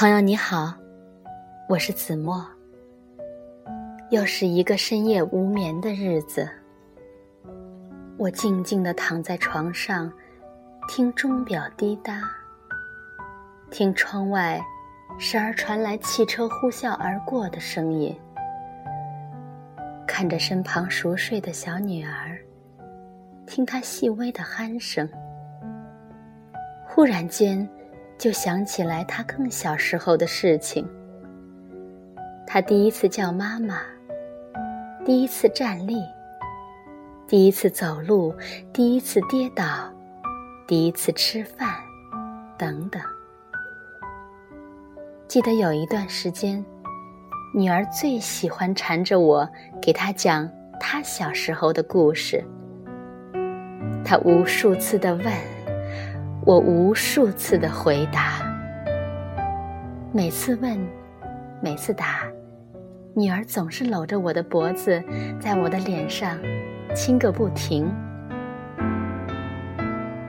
朋友你好，我是子墨。又是一个深夜无眠的日子，我静静地躺在床上，听钟表滴答，听窗外时而传来汽车呼啸而过的声音，看着身旁熟睡的小女儿，听她细微的鼾声，忽然间。就想起来他更小时候的事情。他第一次叫妈妈，第一次站立，第一次走路，第一次跌倒，第一次吃饭，等等。记得有一段时间，女儿最喜欢缠着我给她讲她小时候的故事。她无数次的问。我无数次的回答，每次问，每次答，女儿总是搂着我的脖子，在我的脸上亲个不停。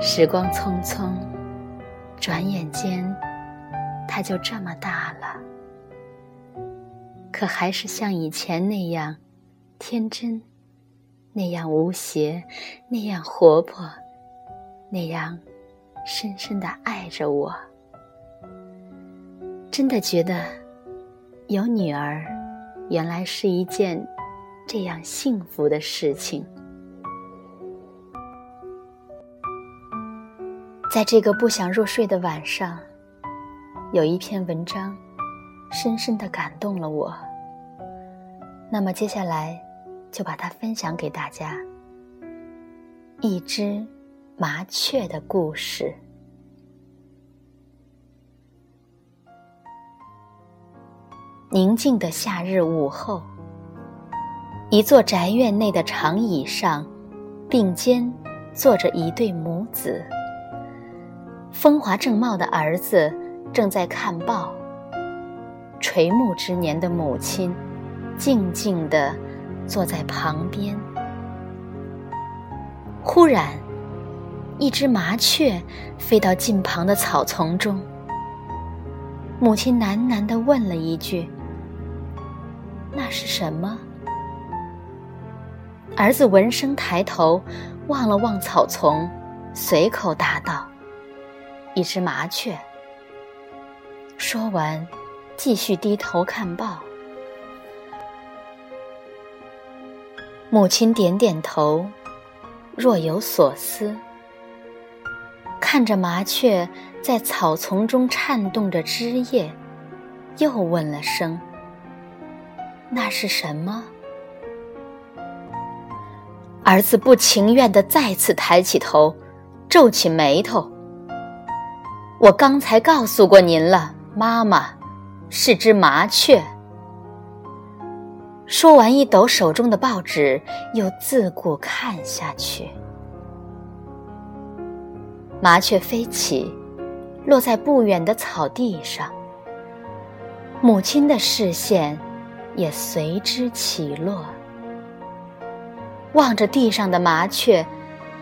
时光匆匆，转眼间，她就这么大了，可还是像以前那样天真，那样无邪，那样活泼，那样。深深的爱着我，真的觉得有女儿，原来是一件这样幸福的事情。在这个不想入睡的晚上，有一篇文章深深的感动了我。那么接下来就把它分享给大家。一只。麻雀的故事。宁静的夏日午后，一座宅院内的长椅上，并肩坐着一对母子。风华正茂的儿子正在看报，垂暮之年的母亲静静地坐在旁边。忽然。一只麻雀飞到近旁的草丛中，母亲喃喃地问了一句：“那是什么？”儿子闻声抬头望了望草丛，随口答道：“一只麻雀。”说完，继续低头看报。母亲点点头，若有所思。看着麻雀在草丛中颤动着枝叶，又问了声：“那是什么？”儿子不情愿的再次抬起头，皱起眉头。我刚才告诉过您了，妈妈是只麻雀。说完，一抖手中的报纸，又自顾看下去。麻雀飞起，落在不远的草地上。母亲的视线也随之起落，望着地上的麻雀，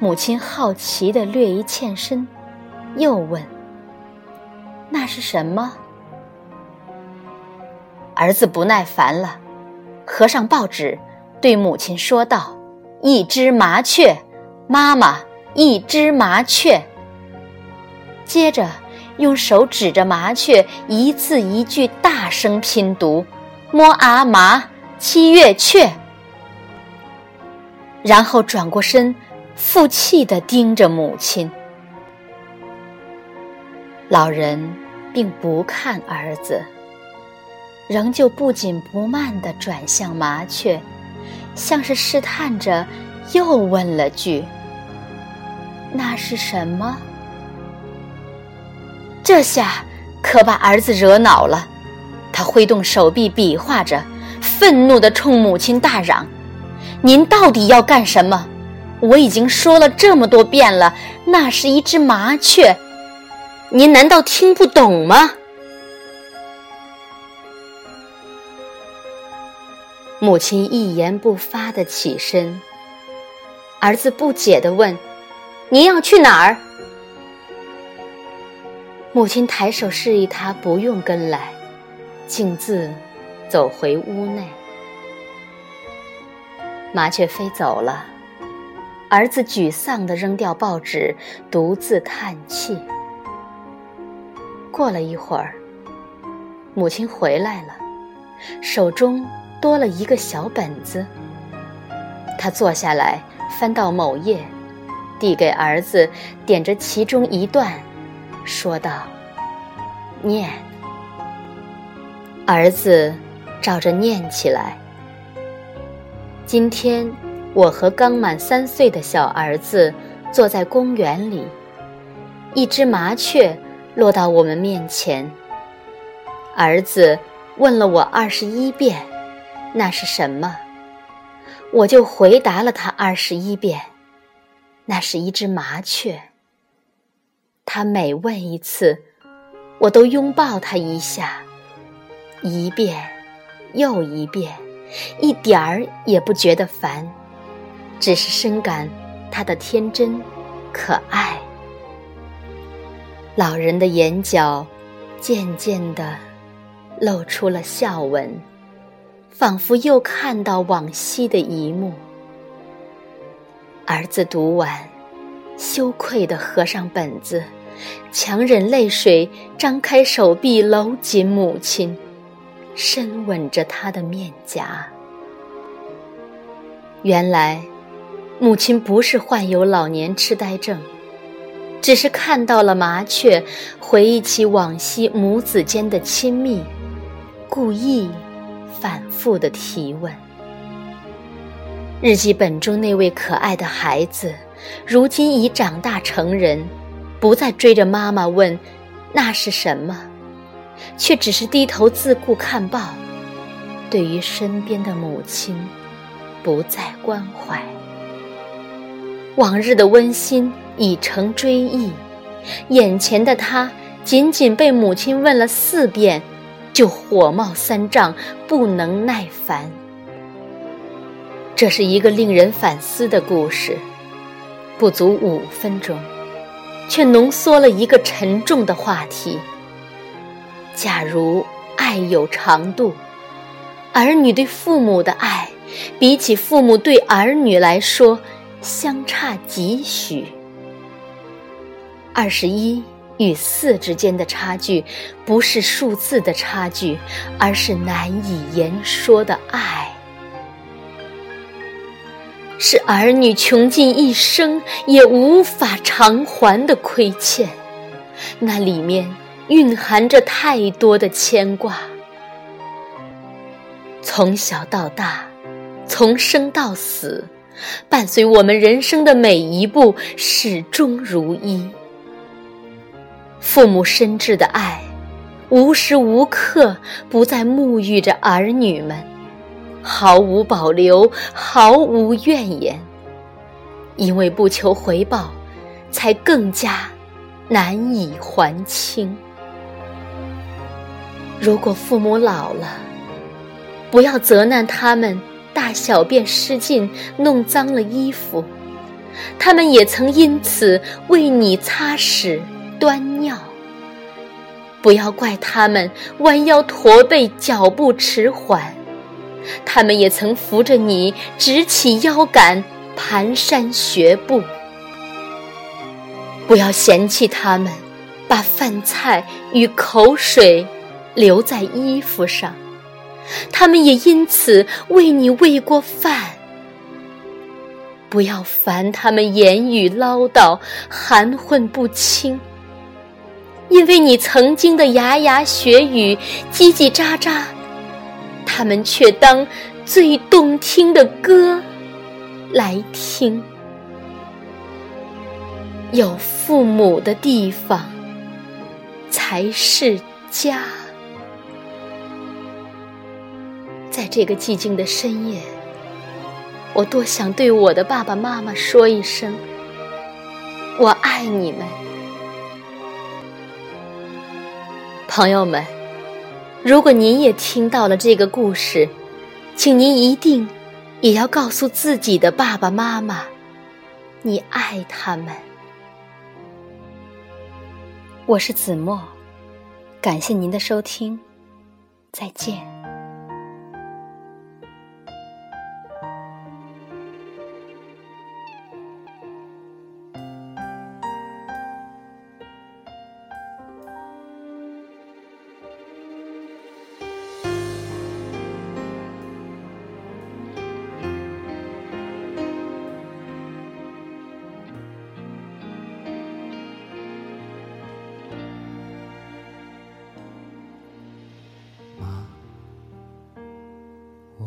母亲好奇的略一欠身，又问：“那是什么？”儿子不耐烦了，合上报纸，对母亲说道：“一只麻雀，妈妈，一只麻雀。”接着，用手指着麻雀，一字一句大声拼读：“摸啊麻，七月雀。”然后转过身，负气地盯着母亲。老人并不看儿子，仍旧不紧不慢地转向麻雀，像是试探着，又问了句：“那是什么？”这下可把儿子惹恼了，他挥动手臂比划着，愤怒地冲母亲大嚷：“您到底要干什么？我已经说了这么多遍了，那是一只麻雀，您难道听不懂吗？”母亲一言不发地起身，儿子不解地问：“您要去哪儿？”母亲抬手示意他不用跟来，径自走回屋内。麻雀飞走了，儿子沮丧地扔掉报纸，独自叹气。过了一会儿，母亲回来了，手中多了一个小本子。他坐下来，翻到某页，递给儿子，点着其中一段。说道：“念。”儿子照着念起来。今天，我和刚满三岁的小儿子坐在公园里，一只麻雀落到我们面前。儿子问了我二十一遍：“那是什么？”我就回答了他二十一遍：“那是一只麻雀。”他每问一次，我都拥抱他一下，一遍又一遍，一点儿也不觉得烦，只是深感他的天真可爱。老人的眼角渐渐地露出了笑纹，仿佛又看到往昔的一幕。儿子读完。羞愧地合上本子，强忍泪水，张开手臂搂紧母亲，深吻着她的面颊。原来，母亲不是患有老年痴呆症，只是看到了麻雀，回忆起往昔母子间的亲密，故意反复的提问。日记本中那位可爱的孩子。如今已长大成人，不再追着妈妈问那是什么，却只是低头自顾看报，对于身边的母亲不再关怀。往日的温馨已成追忆，眼前的他仅仅被母亲问了四遍，就火冒三丈，不能耐烦。这是一个令人反思的故事。不足五分钟，却浓缩了一个沉重的话题。假如爱有长度，儿女对父母的爱，比起父母对儿女来说，相差几许？二十一与四之间的差距，不是数字的差距，而是难以言说的爱。是儿女穷尽一生也无法偿还的亏欠，那里面蕴含着太多的牵挂。从小到大，从生到死，伴随我们人生的每一步，始终如一。父母深挚的爱，无时无刻不在沐浴着儿女们。毫无保留，毫无怨言，因为不求回报，才更加难以还清。如果父母老了，不要责难他们大小便失禁，弄脏了衣服，他们也曾因此为你擦屎端尿。不要怪他们弯腰驼背，脚步迟缓。他们也曾扶着你直起腰杆，蹒跚学步。不要嫌弃他们，把饭菜与口水留在衣服上。他们也因此为你喂过饭。不要烦他们言语唠叨、含混不清，因为你曾经的牙牙学语、叽叽喳喳。他们却当最动听的歌来听。有父母的地方才是家。在这个寂静的深夜，我多想对我的爸爸妈妈说一声：“我爱你们，朋友们。”如果您也听到了这个故事请您一定也要告诉自己的爸爸妈妈你爱他们。我是子墨感谢您的收听再见。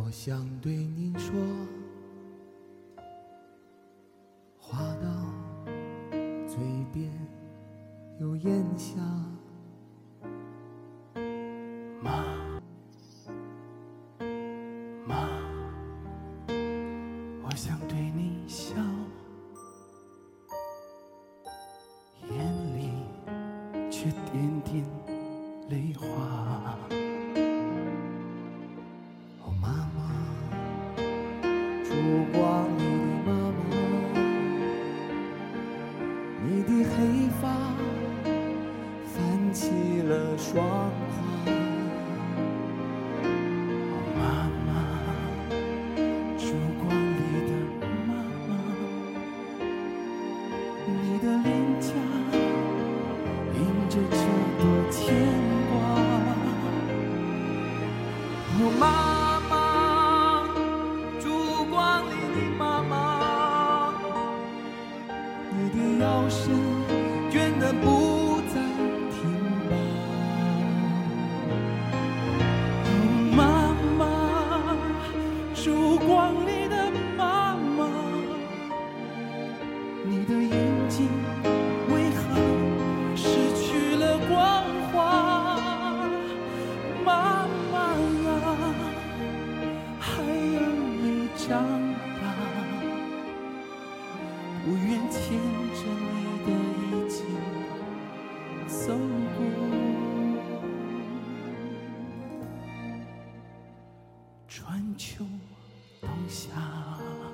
我想对你说话到嘴边又咽下妈妈我想对你笑。眼里却点点泪花。春秋冬夏。